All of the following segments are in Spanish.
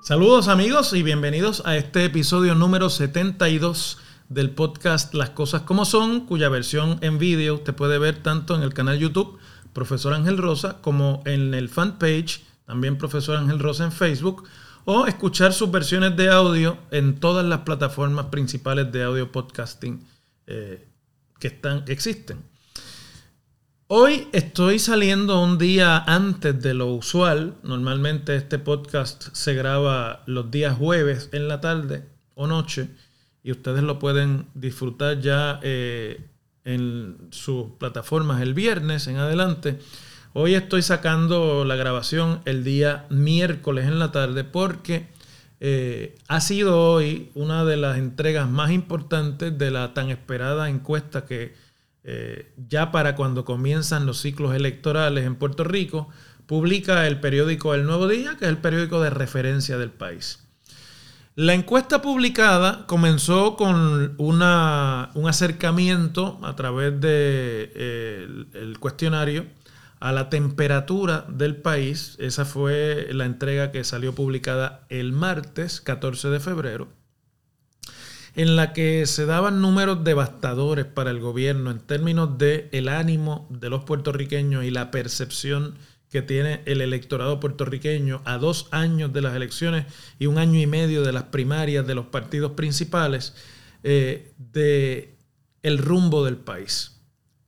Saludos amigos y bienvenidos a este episodio número 72 del podcast Las Cosas como Son, cuya versión en vídeo usted puede ver tanto en el canal YouTube Profesor Ángel Rosa como en el fanpage, también Profesor Ángel Rosa en Facebook, o escuchar sus versiones de audio en todas las plataformas principales de audio podcasting eh, que, están, existen. Hoy estoy saliendo un día antes de lo usual. Normalmente este podcast se graba los días jueves en la tarde o noche y ustedes lo pueden disfrutar ya eh, en sus plataformas el viernes en adelante. Hoy estoy sacando la grabación el día miércoles en la tarde porque eh, ha sido hoy una de las entregas más importantes de la tan esperada encuesta que eh, ya para cuando comienzan los ciclos electorales en Puerto Rico, publica el periódico El Nuevo Día, que es el periódico de referencia del país. La encuesta publicada comenzó con una, un acercamiento a través del de, eh, cuestionario a la temperatura del país. Esa fue la entrega que salió publicada el martes 14 de febrero en la que se daban números devastadores para el gobierno en términos de el ánimo de los puertorriqueños y la percepción que tiene el electorado puertorriqueño a dos años de las elecciones y un año y medio de las primarias de los partidos principales eh, de el rumbo del país.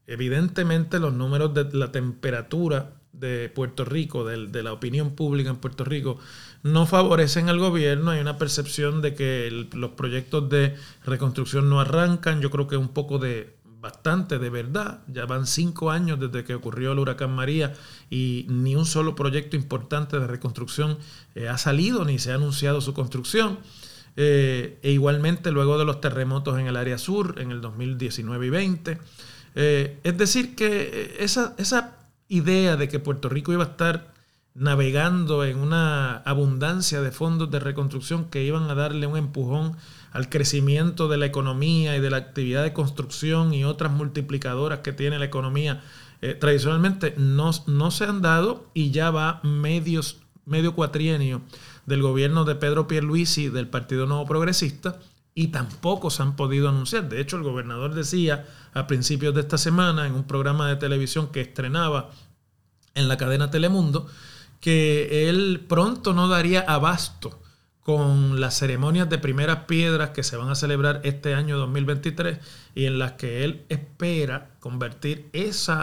Evidentemente los números de la temperatura de Puerto Rico, de, la opinión pública en Puerto Rico, no favorecen al gobierno. Hay una percepción de que los proyectos de reconstrucción no arrancan. Yo creo que un poco de bastante de verdad. Ya van cinco años desde que ocurrió el huracán María y ni un solo proyecto importante de reconstrucción eh, ha salido ni se ha anunciado su construcción. Eh, e igualmente luego de los terremotos en el área sur en el 2019 y 20. Eh, es decir, que esa, esa idea de que Puerto Rico iba a estar navegando en una abundancia de fondos de reconstrucción que iban a darle un empujón al crecimiento de la economía y de la actividad de construcción y otras multiplicadoras que tiene la economía eh, tradicionalmente no, se han dado y ya va medio cuatrienio del gobierno de Pedro Pierluisi del Partido Nuevo Progresista y tampoco se han podido anunciar. De hecho, el gobernador decía a principios de esta semana en un programa de televisión que estrenaba en la cadena Telemundo que él pronto no daría abasto con las ceremonias de primeras piedras que se van a celebrar este año 2023 y en las que él espera convertir ese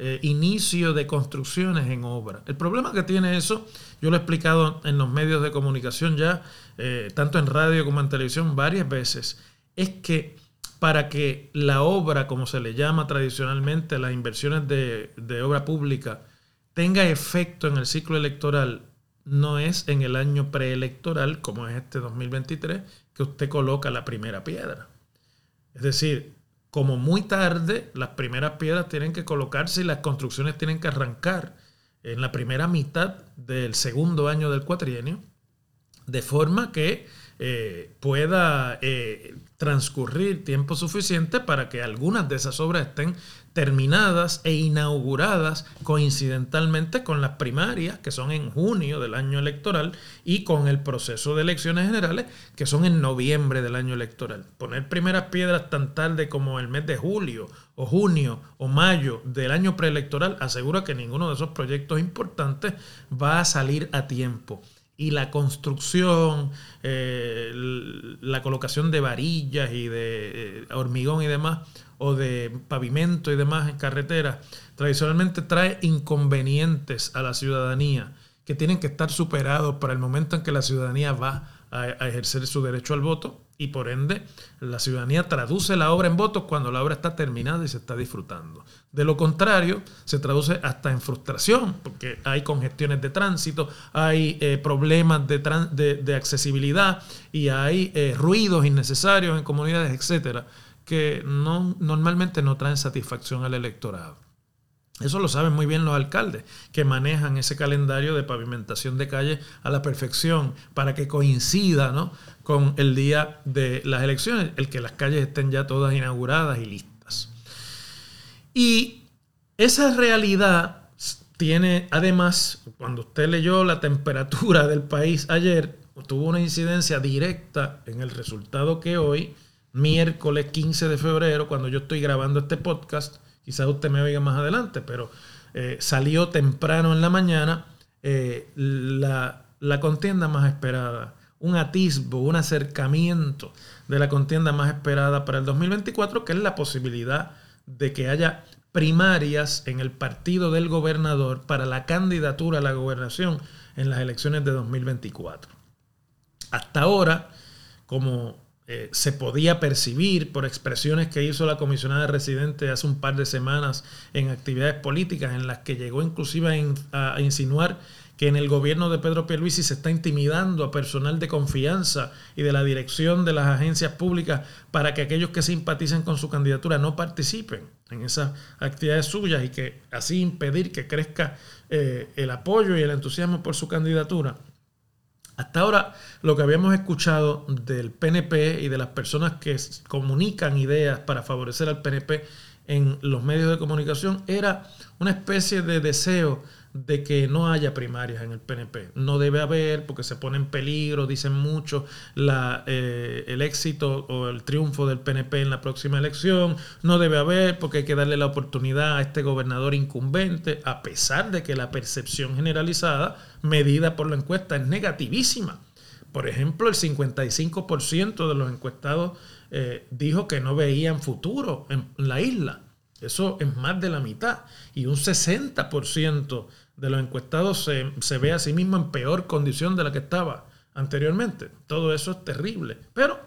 eh, inicio de construcciones en obra. El problema que tiene eso, yo lo he explicado en los medios de comunicación ya, eh, tanto en radio como en televisión varias veces, es que para que la obra, como se le llama tradicionalmente, las inversiones de, de obra pública, tenga efecto en el ciclo electoral, no es en el año preelectoral, como es este 2023, que usted coloca la primera piedra. Es decir, como muy tarde, las primeras piedras tienen que colocarse y las construcciones tienen que arrancar en la primera mitad del segundo año del cuatrienio, de forma que eh, pueda eh, transcurrir tiempo suficiente para que algunas de esas obras estén terminadas e inauguradas coincidentalmente con las primarias, que son en junio del año electoral, y con el proceso de elecciones generales, que son en noviembre del año electoral. Poner primeras piedras tan tarde como el mes de julio o junio o mayo del año preelectoral asegura que ninguno de esos proyectos importantes va a salir a tiempo y la construcción, eh, la colocación de varillas y de eh, hormigón y demás, o de pavimento y demás en carreteras, tradicionalmente trae inconvenientes a la ciudadanía que tienen que estar superados para el momento en que la ciudadanía va a, ejercer su derecho al voto y por ende la ciudadanía traduce la obra en votos cuando la obra está terminada y se está disfrutando. De lo contrario, se traduce hasta en frustración porque hay congestiones de tránsito, hay eh, problemas de, accesibilidad y hay eh, ruidos innecesarios en comunidades, etcétera que no, normalmente no traen satisfacción al electorado. Eso lo saben muy bien los alcaldes, que manejan ese calendario de pavimentación de calles a la perfección para que coincida ¿no? con el día de las elecciones, el que las calles estén ya todas inauguradas y listas. Y esa realidad tiene, además, cuando usted leyó la temperatura del país ayer, tuvo una incidencia directa en el resultado que hoy, miércoles 15 de febrero, cuando yo estoy grabando este podcast, quizás usted me oiga más adelante, pero eh, salió temprano en la mañana eh, la, la contienda más esperada, un atisbo, un acercamiento de la contienda más esperada para el 2024, que es la posibilidad de que haya primarias en el partido del gobernador para la candidatura a la gobernación en las elecciones de 2024. Hasta ahora, como eh, se podía percibir por expresiones que hizo la comisionada residente hace un par de semanas en actividades políticas en las que llegó inclusive a, insinuar que en el gobierno de Pedro Pierluisi se está intimidando a personal de confianza y de la dirección de las agencias públicas para que aquellos que simpatizan con su candidatura no participen en esas actividades suyas y que así impedir que crezca eh, el apoyo y el entusiasmo por su candidatura. Hasta ahora lo que habíamos escuchado del PNP y de las personas que comunican ideas para favorecer al PNP en los medios de comunicación era una especie de deseo de que no haya primarias en el PNP. No debe haber porque se pone en peligro, dicen mucho, la, eh, el éxito o el triunfo del PNP en la próxima elección. No debe haber porque hay que darle la oportunidad a este gobernador incumbente, a pesar de que la percepción generalizada medida por la encuesta es negativísima. Por ejemplo, el 55% de los encuestados eh, dijo que no veían futuro en la isla. Eso es más de la mitad. Y un 60% de los encuestados se, se, ve a sí mismo en peor condición de la que estaba anteriormente. Todo eso es terrible. Pero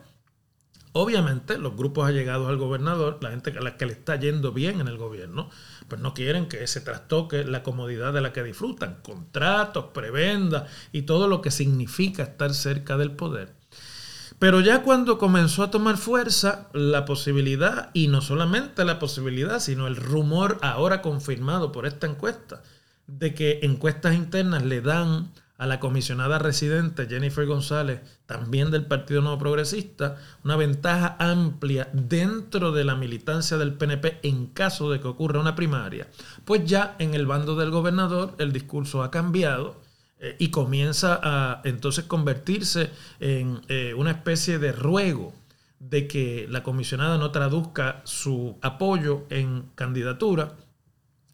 obviamente los grupos allegados al gobernador, la gente a la que le está yendo bien en el gobierno, pues no quieren que se trastoque la comodidad de la que disfrutan. Contratos, prebendas y todo lo que significa estar cerca del poder. Pero ya cuando comenzó a tomar fuerza la posibilidad, y no solamente la posibilidad, sino el rumor ahora confirmado por esta encuesta, de que encuestas internas le dan a la comisionada residente Jennifer González, también del Partido Nuevo Progresista, una ventaja amplia dentro de la militancia del PNP en caso de que ocurra una primaria. Pues ya en el bando del gobernador el discurso ha cambiado eh, y comienza a entonces convertirse en eh, una especie de ruego de que la comisionada no traduzca su apoyo en candidatura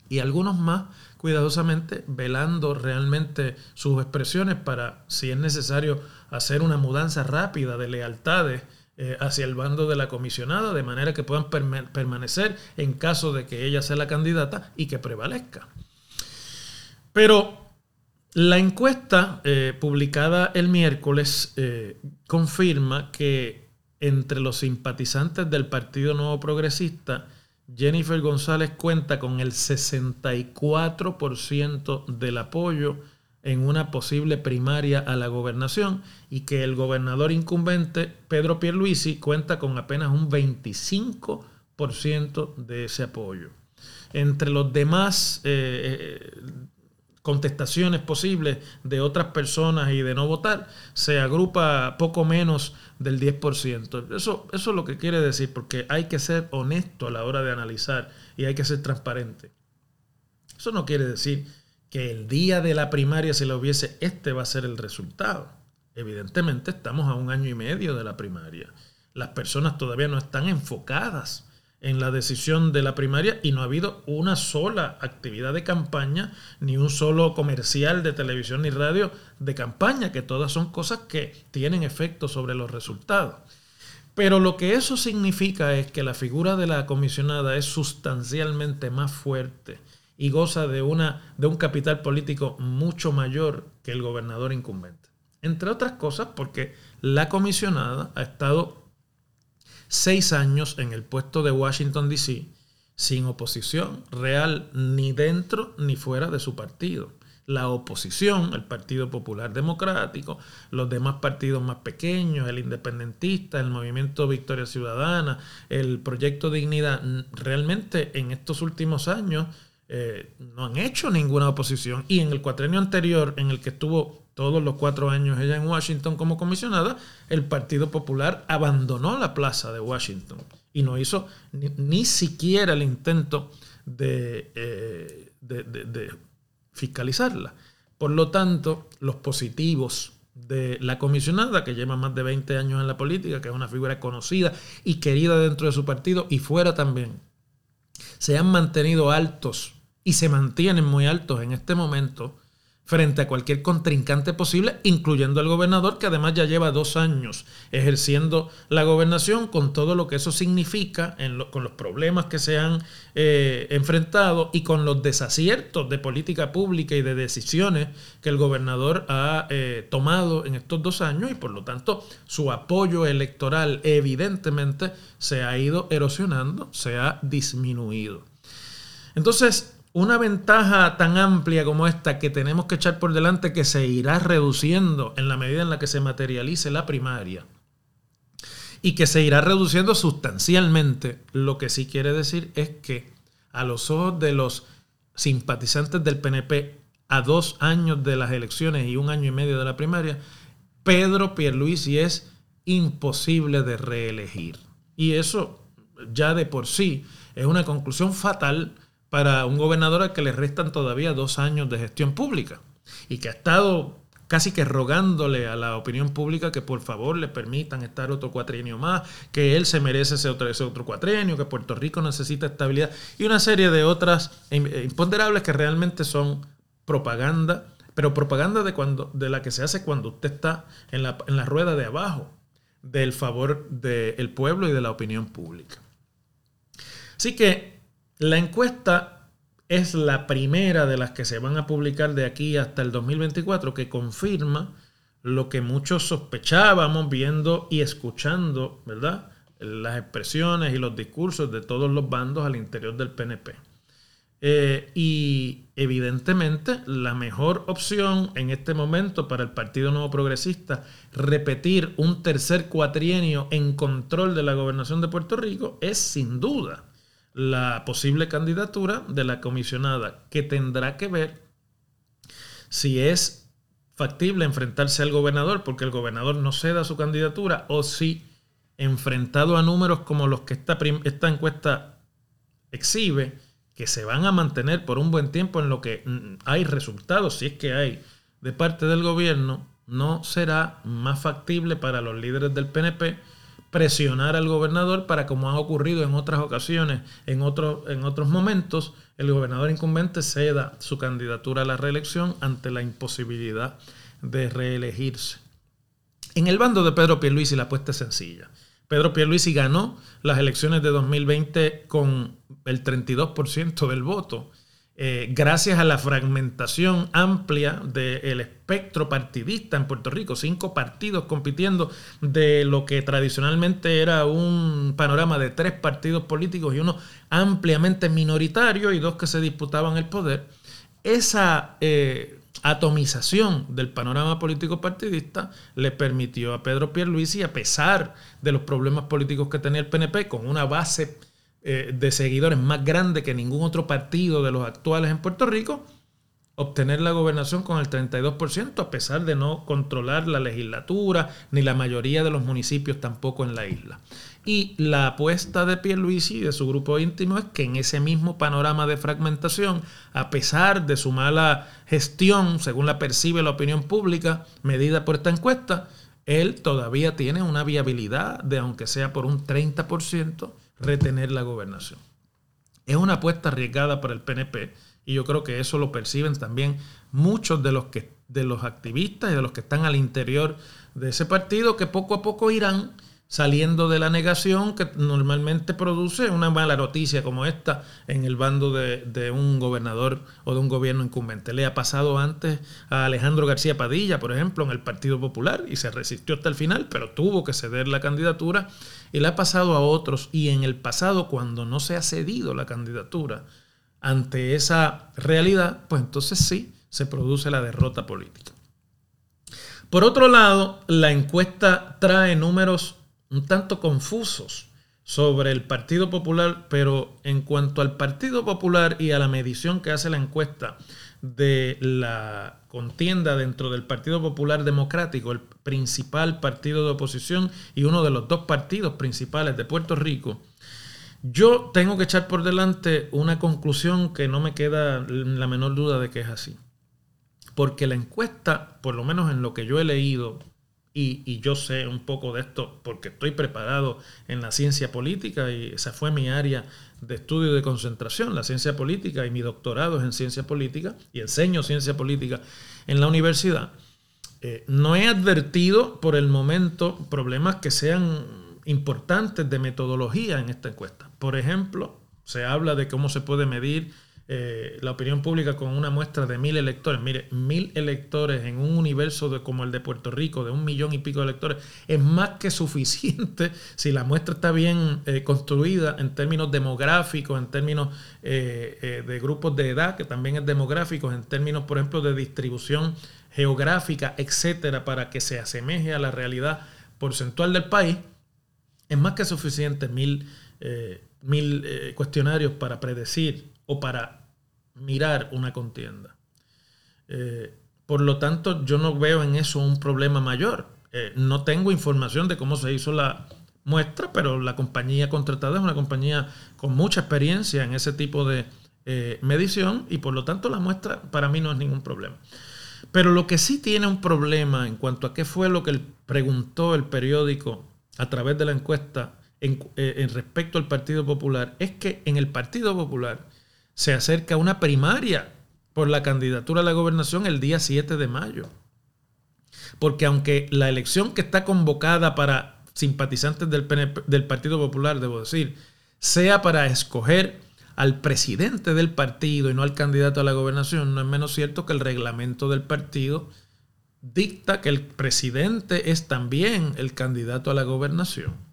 y algunos más cuidadosamente velando realmente sus expresiones para, si es necesario, hacer una mudanza rápida de lealtades eh, hacia el bando de la comisionada, de manera que puedan permanecer en caso de que ella sea la candidata y que prevalezca. Pero la encuesta eh, publicada el miércoles eh, confirma que entre los simpatizantes del Partido Nuevo Progresista, Jennifer González cuenta con el 64% del apoyo en una posible primaria a la gobernación y que el gobernador incumbente Pedro Pierluisi cuenta con apenas un 25% de ese apoyo. Entre los demás eh, contestaciones posibles de otras personas y de no votar, se agrupa poco menos del 10%. Eso, eso es lo que quiere decir, porque hay que ser honesto a la hora de analizar y hay que ser transparente. Eso no quiere decir que el día de la primaria, si lo hubiese, este va a ser el resultado. Evidentemente estamos a un año y medio de la primaria. Las personas todavía no están enfocadas en la decisión de la primaria y no ha habido una sola actividad de campaña, ni un solo comercial de televisión ni radio de campaña, que todas son cosas que tienen efecto sobre los resultados. Pero lo que eso significa es que la figura de la comisionada es sustancialmente más fuerte y goza de, una, de un capital político mucho mayor que el gobernador incumbente. Entre otras cosas porque la comisionada ha estado seis años en el puesto de Washington, D.C., sin oposición real ni dentro ni fuera de su partido. La oposición, el Partido Popular Democrático, los demás partidos más pequeños, el independentista, el movimiento Victoria Ciudadana, el proyecto Dignidad, realmente en estos últimos años eh, no han hecho ninguna oposición. Y en el cuatrenio anterior, en el que estuvo todos los cuatro años ella en Washington como comisionada, el Partido Popular abandonó la plaza de Washington y no hizo ni, siquiera el intento eh, de, de fiscalizarla. Por lo tanto, los positivos de la comisionada, que lleva más de 20 años en la política, que es una figura conocida y querida dentro de su partido y fuera también, se han mantenido altos y se mantienen muy altos en este momento frente a cualquier contrincante posible, incluyendo al gobernador, que además ya lleva dos años ejerciendo la gobernación con todo lo que eso significa, con los problemas que se han eh, enfrentado y con los desaciertos de política pública y de decisiones que el gobernador ha eh, tomado en estos dos años y por lo tanto su apoyo electoral evidentemente se ha ido erosionando, se ha disminuido. Entonces, una ventaja tan amplia como esta que tenemos que echar por delante que se irá reduciendo en la medida en la que se materialice la primaria y que se irá reduciendo sustancialmente, lo que sí quiere decir es que a los ojos de los simpatizantes del PNP a dos años de las elecciones y un año y medio de la primaria, Pedro Pierluisi es imposible de reelegir. Y eso ya de por sí es una conclusión fatal para un gobernador al que le restan todavía dos años de gestión pública y que ha estado casi que rogándole a la opinión pública que por favor le permitan estar otro cuatrienio más, que él se merece ese otro, otro cuatrienio, que Puerto Rico necesita estabilidad y una serie de otras imponderables que realmente son propaganda, pero propaganda de, cuando, de la que se hace cuando usted está en la, en la rueda de abajo del favor del pueblo y de la opinión pública. Así que la encuesta es la primera de las que se van a publicar de aquí hasta el 2024 que confirma lo que muchos sospechábamos viendo y escuchando, ¿verdad? Las expresiones y los discursos de todos los bandos al interior del PNP. Eh, y evidentemente la mejor opción en este momento para el Partido Nuevo Progresista repetir un tercer cuatrienio en control de la gobernación de Puerto Rico es sin duda la posible candidatura de la comisionada, que tendrá que ver si es factible enfrentarse al gobernador, porque el gobernador no ceda su candidatura, o si enfrentado a números como los que esta, esta encuesta exhibe, que se van a mantener por un buen tiempo en lo que mm, hay resultados, si es que hay, de parte del gobierno, no será más factible para los líderes del PNP presionar al gobernador para, como ha ocurrido en otras ocasiones, en, en otros momentos, el gobernador incumbente ceda su candidatura a la reelección ante la imposibilidad de reelegirse. En el bando de Pedro Pierluisi la apuesta es sencilla. Pedro Pierluisi ganó las elecciones de 2020 con el 32% del voto eh, gracias a la fragmentación amplia del espectro partidista en Puerto Rico, cinco partidos compitiendo de lo que tradicionalmente era un panorama de tres partidos políticos y uno ampliamente minoritario y dos que se disputaban el poder, esa eh, atomización del panorama político partidista le permitió a Pedro Pierluisi, a pesar de los problemas políticos que tenía el PNP, con una base eh, de seguidores más grande que ningún otro partido de los actuales en Puerto Rico, obtener la gobernación con el 32%, a pesar de no controlar la legislatura ni la mayoría de los municipios tampoco en la isla. Y la apuesta de Pierluisi y de su grupo íntimo es que en ese mismo panorama de fragmentación, a pesar de su mala gestión, según la percibe la opinión pública, medida por esta encuesta, él todavía tiene una viabilidad de, aunque sea por un 30%, retener la gobernación. Es una apuesta arriesgada para el PNP y yo creo que eso lo perciben también muchos de los, que, de los activistas y de los que están al interior de ese partido que poco a poco irán saliendo de la negación que normalmente produce una mala noticia como esta en el bando de, un gobernador o de un gobierno incumbente. Le ha pasado antes a Alejandro García Padilla, por ejemplo, en el Partido Popular y se resistió hasta el final, pero tuvo que ceder la candidatura y le ha pasado a otros y en el pasado cuando no se ha cedido la candidatura ante esa realidad, pues entonces sí se produce la derrota política. Por otro lado, la encuesta trae números un tanto confusos sobre el Partido Popular, pero en cuanto al Partido Popular y a la medición que hace la encuesta de la contienda dentro del Partido Popular Democrático, el principal partido de oposición y uno de los dos partidos principales de Puerto Rico, yo tengo que echar por delante una conclusión que no me queda la menor duda de que es así. Porque la encuesta, por lo menos en lo que yo he leído, y, yo sé un poco de esto porque estoy preparado en la ciencia política y esa fue mi área de estudio de concentración, la ciencia política y mi doctorado es en ciencia política y enseño ciencia política en la universidad. Eh, no he advertido por el momento problemas que sean importantes de metodología en esta encuesta. Por ejemplo, se habla de cómo se puede medir eh, la opinión pública con una muestra de mil electores. Mire, mil electores en un universo de, como el de Puerto Rico, de un millón y pico de electores, es más que suficiente si la muestra está bien eh, construida en términos demográficos, en términos eh, de grupos de edad, que también es demográfico, en términos, por ejemplo, de distribución geográfica, etcétera, para que se asemeje a la realidad porcentual del país. Es más que suficiente mil, mil cuestionarios para predecir o para mirar una contienda. Eh, por lo tanto, yo no veo en eso un problema mayor. Eh, no tengo información de cómo se hizo la muestra, pero la compañía contratada es una compañía con mucha experiencia en ese tipo de eh, medición y por lo tanto la muestra para mí no es ningún problema. Pero lo que sí tiene un problema en cuanto a qué fue lo que preguntó el periódico a través de la encuesta en, en respecto al Partido Popular es que en el Partido Popular se acerca una primaria por la candidatura a la gobernación el día 7 de mayo. Porque aunque la elección que está convocada para simpatizantes del, del Partido Popular, debo decir, sea para escoger al presidente del partido y no al candidato a la gobernación, no es menos cierto que el reglamento del partido dicta que el presidente es también el candidato a la gobernación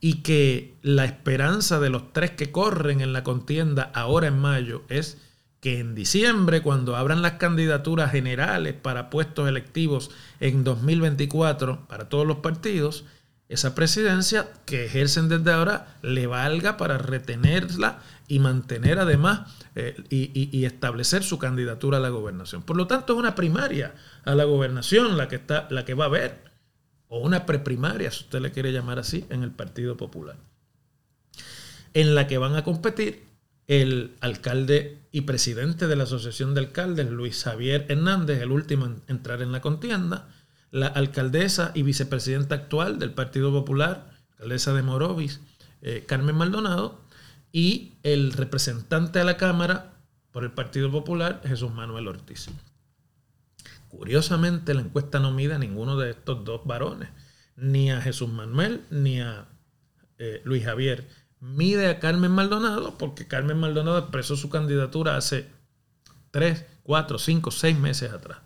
y que la esperanza de los tres que corren en la contienda ahora en mayo es que en diciembre, cuando abran las candidaturas generales para puestos electivos en 2024 para todos los partidos, esa presidencia que ejercen desde ahora le valga para retenerla y mantener además eh, y, establecer su candidatura a la gobernación. Por lo tanto, es una primaria a la gobernación la que, está, la que va a haber o una preprimaria, si usted le quiere llamar así, en el Partido Popular, en la que van a competir el alcalde y presidente de la Asociación de Alcaldes, Luis Javier Hernández, el último en entrar en la contienda, la alcaldesa y vicepresidenta actual del Partido Popular, alcaldesa de Morovis, eh, Carmen Maldonado, y el representante a la Cámara por el Partido Popular, Jesús Manuel Ortiz. Curiosamente, la encuesta no mide a ninguno de estos dos varones, ni a Jesús Manuel ni a eh, Luis Javier. Mide a Carmen Maldonado porque Carmen Maldonado expresó su candidatura hace tres, cuatro, cinco, seis meses atrás.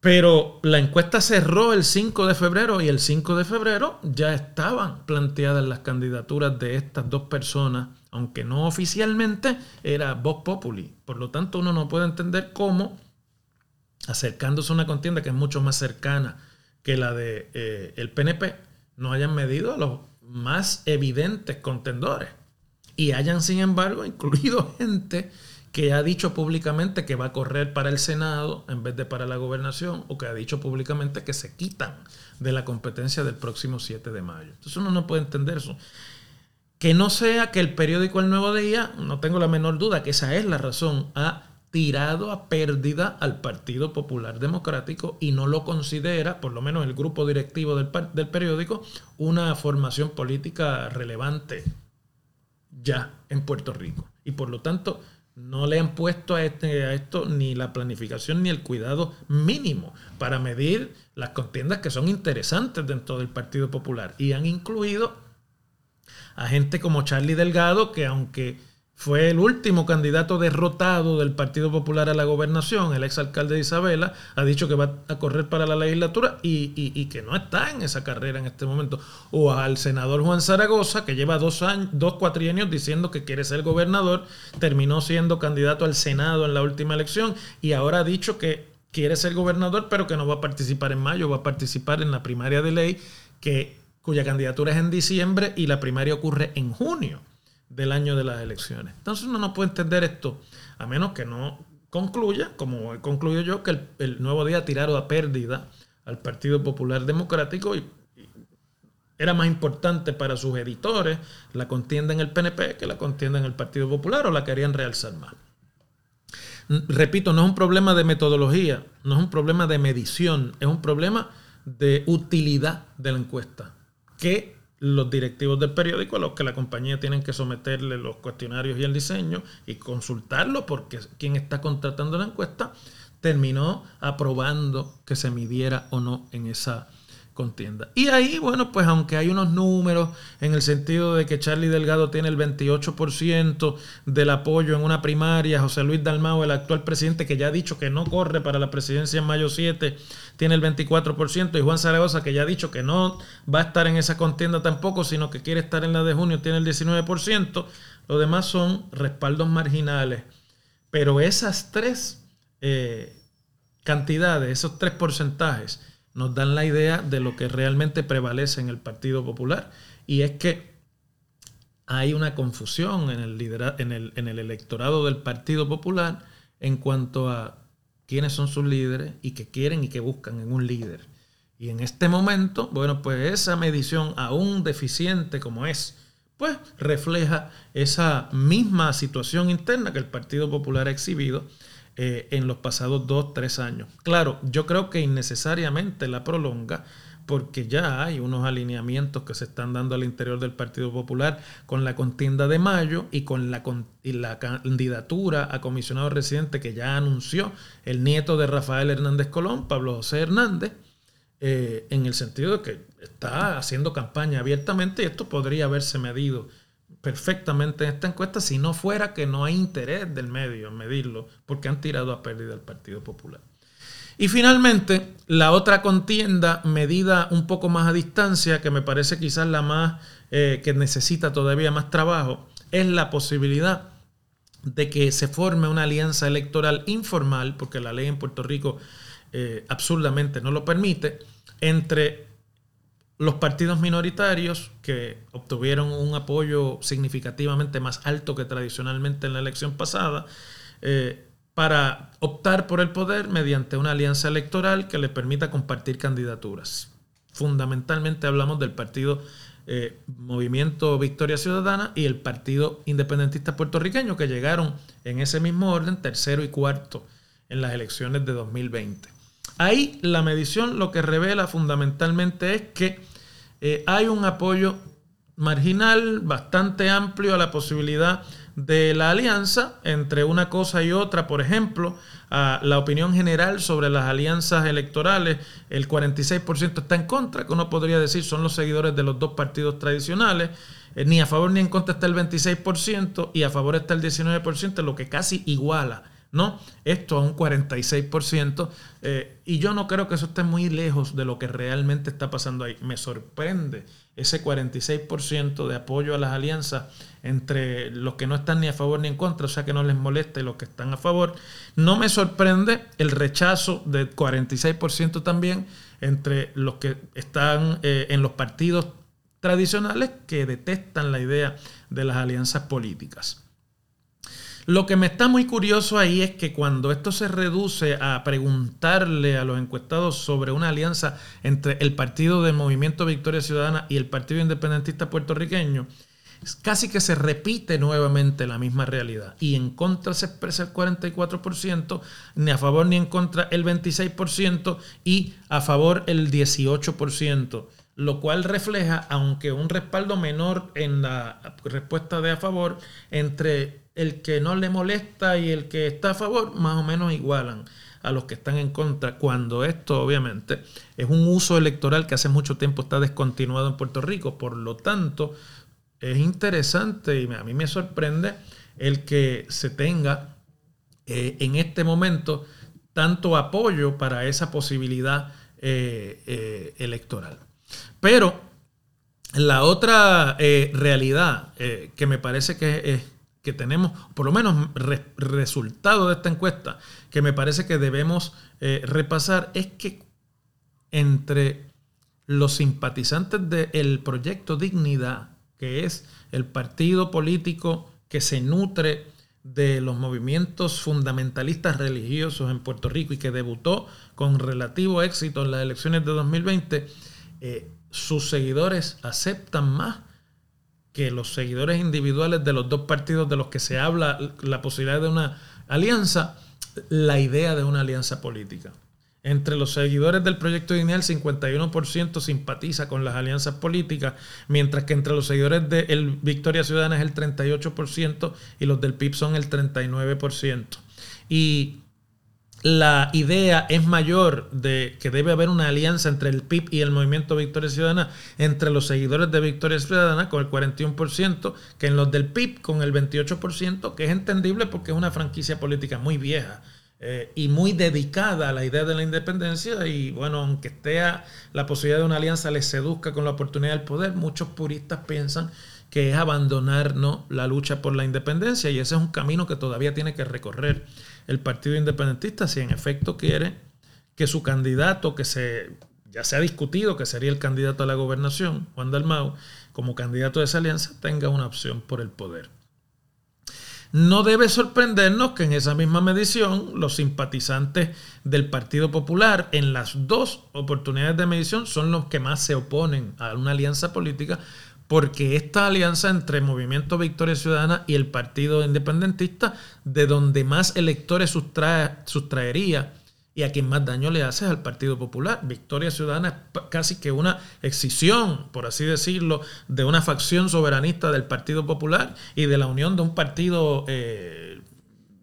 Pero la encuesta cerró el 5 de febrero y el 5 de febrero ya estaban planteadas las candidaturas de estas dos personas, aunque no oficialmente era Vox Populi. Por lo tanto, uno no puede entender cómo acercándose a una contienda que es mucho más cercana que la de eh, el PNP, no hayan medido a los más evidentes contendores y hayan sin embargo incluido gente que ha dicho públicamente que va a correr para el Senado en vez de para la gobernación o que ha dicho públicamente que se quitan de la competencia del próximo 7 de mayo. Entonces uno no puede entender eso. Que no sea que el periódico El Nuevo Día, no tengo la menor duda que esa es la razón, ha tirado a pérdida al Partido Popular Democrático y no lo considera, por lo menos el grupo directivo del, del periódico, una formación política relevante ya en Puerto Rico. Y por lo tanto, no le han puesto a, este, a esto ni la planificación ni el cuidado mínimo para medir las contiendas que son interesantes dentro del Partido Popular. Y han incluido a gente como Charlie Delgado, que aunque fue el último candidato derrotado del Partido Popular a la gobernación, el exalcalde de Isabela, ha dicho que va a correr para la legislatura y, que no está en esa carrera en este momento. O al senador Juan Zaragoza, que lleva dos, años, dos cuatrienios diciendo que quiere ser gobernador, terminó siendo candidato al Senado en la última elección y ahora ha dicho que quiere ser gobernador, pero que no va a participar en mayo, va a participar en la primaria de ley que cuya candidatura es en diciembre y la primaria ocurre en junio del año de las elecciones. Entonces uno no puede entender esto a menos que no concluya, como he concluido yo, que el, nuevo día tiraron a pérdida al Partido Popular Democrático y, era más importante para sus editores la contienda en el PNP que la contienda en el Partido Popular o la querían realzar más. Repito, no es un problema de metodología, no es un problema de medición, es un problema de utilidad de la encuesta. Que los directivos del periódico a los que la compañía tienen que someterle los cuestionarios y el diseño y consultarlo porque quien está contratando la encuesta terminó aprobando que se midiera o no en esa contienda. Y ahí, bueno, pues aunque hay unos números en el sentido de que Charlie Delgado tiene el 28% del apoyo en una primaria, José Luis Dalmao, el actual presidente que ya ha dicho que no corre para la presidencia en mayo 7, tiene el 24%, y Juan Zaragoza que ya ha dicho que no va a estar en esa contienda tampoco, sino que quiere estar en la de junio, tiene el 19%, lo demás son respaldos marginales. Pero esas tres eh, cantidades, esos tres porcentajes, nos dan la idea de lo que realmente prevalece en el Partido Popular y es que hay una confusión en el, en el, en el electorado del Partido Popular en cuanto a quiénes son sus líderes y qué quieren y qué buscan en un líder. Y en este momento, bueno, pues esa medición aún deficiente como es, pues refleja esa misma situación interna que el Partido Popular ha exhibido eh, en los pasados dos, tres años. Claro, yo creo que innecesariamente la prolonga porque ya hay unos alineamientos que se están dando al interior del Partido Popular con la contienda de mayo y con la, candidatura a comisionado residente que ya anunció el nieto de Rafael Hernández Colón, Pablo José Hernández, eh, en el sentido de que está haciendo campaña abiertamente y esto podría haberse medido perfectamente en esta encuesta si no fuera que no hay interés del medio en medirlo, porque han tirado a pérdida el Partido Popular. Y finalmente, la otra contienda medida un poco más a distancia, que me parece quizás la más eh, que necesita todavía más trabajo, es la posibilidad de que se forme una alianza electoral informal, porque la ley en Puerto Rico eh, absurdamente no lo permite, entre los partidos minoritarios que obtuvieron un apoyo significativamente más alto que tradicionalmente en la elección pasada, eh, para optar por el poder mediante una alianza electoral que le permita compartir candidaturas. Fundamentalmente hablamos del partido eh, Movimiento Victoria Ciudadana y el Partido Independentista Puertorriqueño, que llegaron en ese mismo orden, tercero y cuarto, en las elecciones de 2020. Ahí la medición lo que revela fundamentalmente es que eh, hay un apoyo marginal bastante amplio a la posibilidad de la alianza entre una cosa y otra, por ejemplo, a la opinión general sobre las alianzas electorales, el 46% está en contra, que uno podría decir son los seguidores de los dos partidos tradicionales, eh, ni a favor ni en contra está el 26% y a favor está el 19%, lo que casi iguala ¿no? Esto a un 46%. Eh, y yo no creo que eso esté muy lejos de lo que realmente está pasando ahí. Me sorprende ese 46% de apoyo a las alianzas entre los que no están ni a favor ni en contra, o sea que no les molesta y los que están a favor. No me sorprende el rechazo del 46% también entre los que están eh, en los partidos tradicionales que detestan la idea de las alianzas políticas. Lo que me está muy curioso ahí es que cuando esto se reduce a preguntarle a los encuestados sobre una alianza entre el Partido del Movimiento Victoria Ciudadana y el Partido Independentista Puertorriqueño, casi que se repite nuevamente la misma realidad. Y en contra se expresa el 44%, ni a favor ni en contra el 26% y a favor el 18%, lo cual refleja, aunque un respaldo menor en la respuesta de a favor, entre el que no le molesta y el que está a favor más o menos igualan a los que están en contra, cuando esto obviamente es un uso electoral que hace mucho tiempo está descontinuado en Puerto Rico. Por lo tanto, es interesante y a mí me sorprende el que se tenga eh, en este momento tanto apoyo para esa posibilidad eh, eh, electoral. Pero la otra realidad que me parece que es que tenemos, por lo menos resultado de esta encuesta, que me parece que debemos eh, repasar, es que entre los simpatizantes del proyecto Dignidad, que es el partido político que se nutre de los movimientos fundamentalistas religiosos en Puerto Rico y que debutó con relativo éxito en las elecciones de 2020, eh, sus seguidores aceptan más que los seguidores individuales de los dos partidos de los que se habla la posibilidad de una alianza, la idea de una alianza política. Entre los seguidores del proyecto el 51% simpatiza con las alianzas políticas, mientras que entre los seguidores de Victoria Ciudadana es el 38% y los del PIB son el 39%. Y la idea es mayor de que debe haber una alianza entre el PIB y el movimiento Victoria Ciudadana, entre los seguidores de Victoria Ciudadana con el 41%, que en los del PIB con el 28%, que es entendible porque es una franquicia política muy vieja eh, y muy dedicada a la idea de la independencia y bueno, aunque esté la posibilidad de una alianza les seduzca con la oportunidad del poder, muchos puristas piensan que es abandonar ¿no? la lucha por la independencia y ese es un camino que todavía tiene que recorrer el Partido Independentista si en efecto quiere que su candidato, que se, ya se ha discutido que sería el candidato a la gobernación, Juan Dalmau, como candidato de esa alianza, tenga una opción por el poder. No debe sorprendernos que en esa misma medición los simpatizantes del Partido Popular en las dos oportunidades de medición son los que más se oponen a una alianza política porque esta alianza entre Movimiento Victoria Ciudadana y el Partido Independentista, de donde más electores sustraería y a quien más daño le hace es al Partido Popular. Victoria Ciudadana es casi que una excisión, por así decirlo, de una facción soberanista del Partido Popular y de la unión de un partido eh,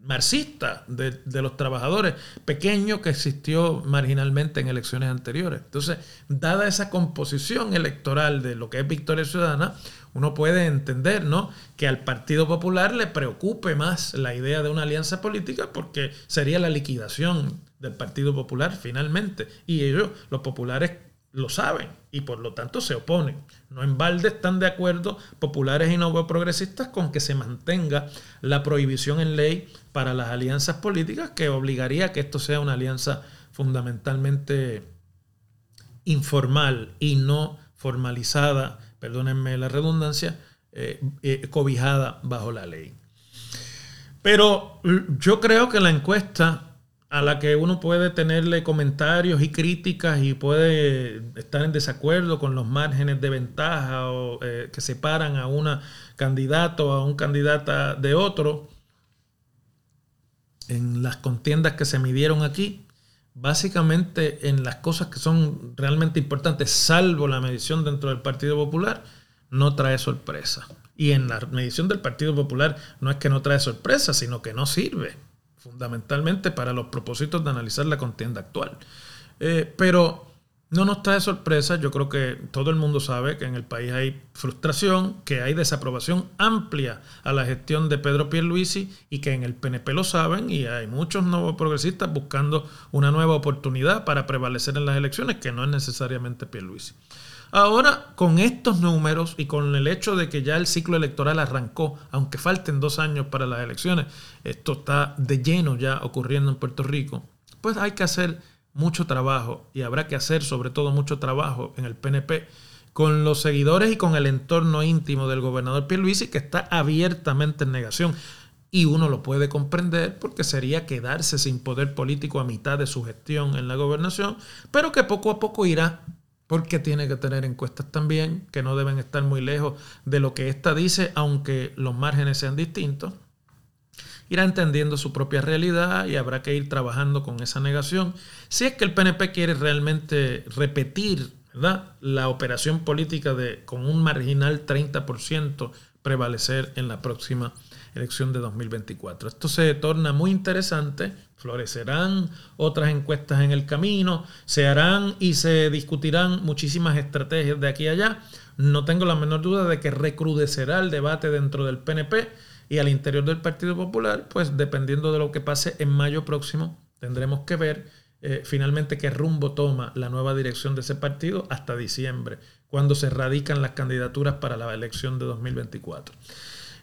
marxista de, de, los trabajadores pequeño que existió marginalmente en elecciones anteriores. Entonces, dada esa composición electoral de lo que es Victoria Ciudadana, uno puede entender ¿no? que al Partido Popular le preocupe más la idea de una alianza política porque sería la liquidación del Partido Popular finalmente. Y ellos, los populares, lo saben y por lo tanto se oponen. No en balde están de acuerdo populares y no progresistas con que se mantenga la prohibición en ley para las alianzas políticas que obligaría a que esto sea una alianza fundamentalmente informal y no formalizada, perdónenme la redundancia, eh, eh, cobijada bajo la ley. Pero yo creo que la encuesta a la que uno puede tenerle comentarios y críticas y puede estar en desacuerdo con los márgenes de ventaja o eh, que separan a una candidato a un candidata de otro en las contiendas que se midieron aquí, básicamente en las cosas que son realmente importantes, salvo la medición dentro del Partido Popular, no trae sorpresa. Y en la medición del Partido Popular no es que no trae sorpresa, sino que no sirve fundamentalmente para los propósitos de analizar la contienda actual. Eh, pero no nos trae sorpresa, yo creo que todo el mundo sabe que en el país hay frustración, que hay desaprobación amplia a la gestión de Pedro Pierluisi y que en el PNP lo saben y hay muchos nuevos progresistas buscando una nueva oportunidad para prevalecer en las elecciones, que no es necesariamente Pierluisi. Ahora, con estos números y con el hecho de que ya el ciclo electoral arrancó, aunque falten dos años para las elecciones, esto está de lleno ya ocurriendo en Puerto Rico, pues hay que hacer mucho trabajo y habrá que hacer sobre todo mucho trabajo en el PNP con los seguidores y con el entorno íntimo del gobernador Pierluisi que está abiertamente en negación. Y uno lo puede comprender porque sería quedarse sin poder político a mitad de su gestión en la gobernación, pero que poco a poco irá porque tiene que tener encuestas también que no deben estar muy lejos de lo que ésta dice, aunque los márgenes sean distintos. Irá entendiendo su propia realidad y habrá que ir trabajando con esa negación. Si es que el PNP quiere realmente repetir la operación política de con un marginal 30% prevalecer en la próxima elección de 2024. Esto se torna muy interesante, florecerán otras encuestas en el camino, se harán y se discutirán muchísimas estrategias de aquí a allá. No tengo la menor duda de que recrudecerá el debate dentro del PNP y al interior del Partido Popular, pues dependiendo de lo que pase en mayo próximo, tendremos que ver eh, finalmente qué rumbo toma la nueva dirección de ese partido hasta diciembre, cuando se radican las candidaturas para la elección de 2024.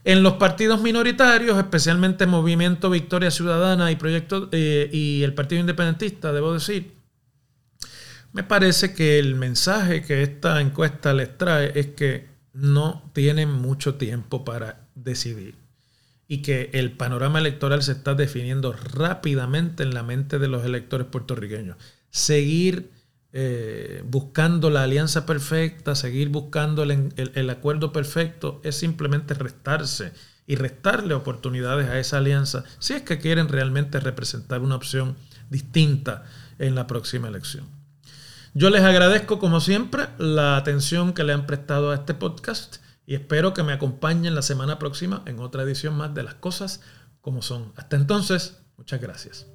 En los partidos minoritarios, especialmente Movimiento Victoria Ciudadana y, Proyecto, eh, y el Partido Independentista, debo decir, Me parece que el mensaje que esta encuesta les trae es que no tienen mucho tiempo para decidir y que el panorama electoral se está definiendo rápidamente en la mente de los electores puertorriqueños. Seguir eh, buscando la alianza perfecta, seguir buscando el, acuerdo perfecto, es simplemente restarse y restarle oportunidades a esa alianza si es que quieren realmente representar una opción distinta en la próxima elección. Yo les agradezco como siempre la atención que le han prestado a este podcast y espero que me acompañen la semana próxima en otra edición más de las cosas como son. Hasta entonces, muchas gracias.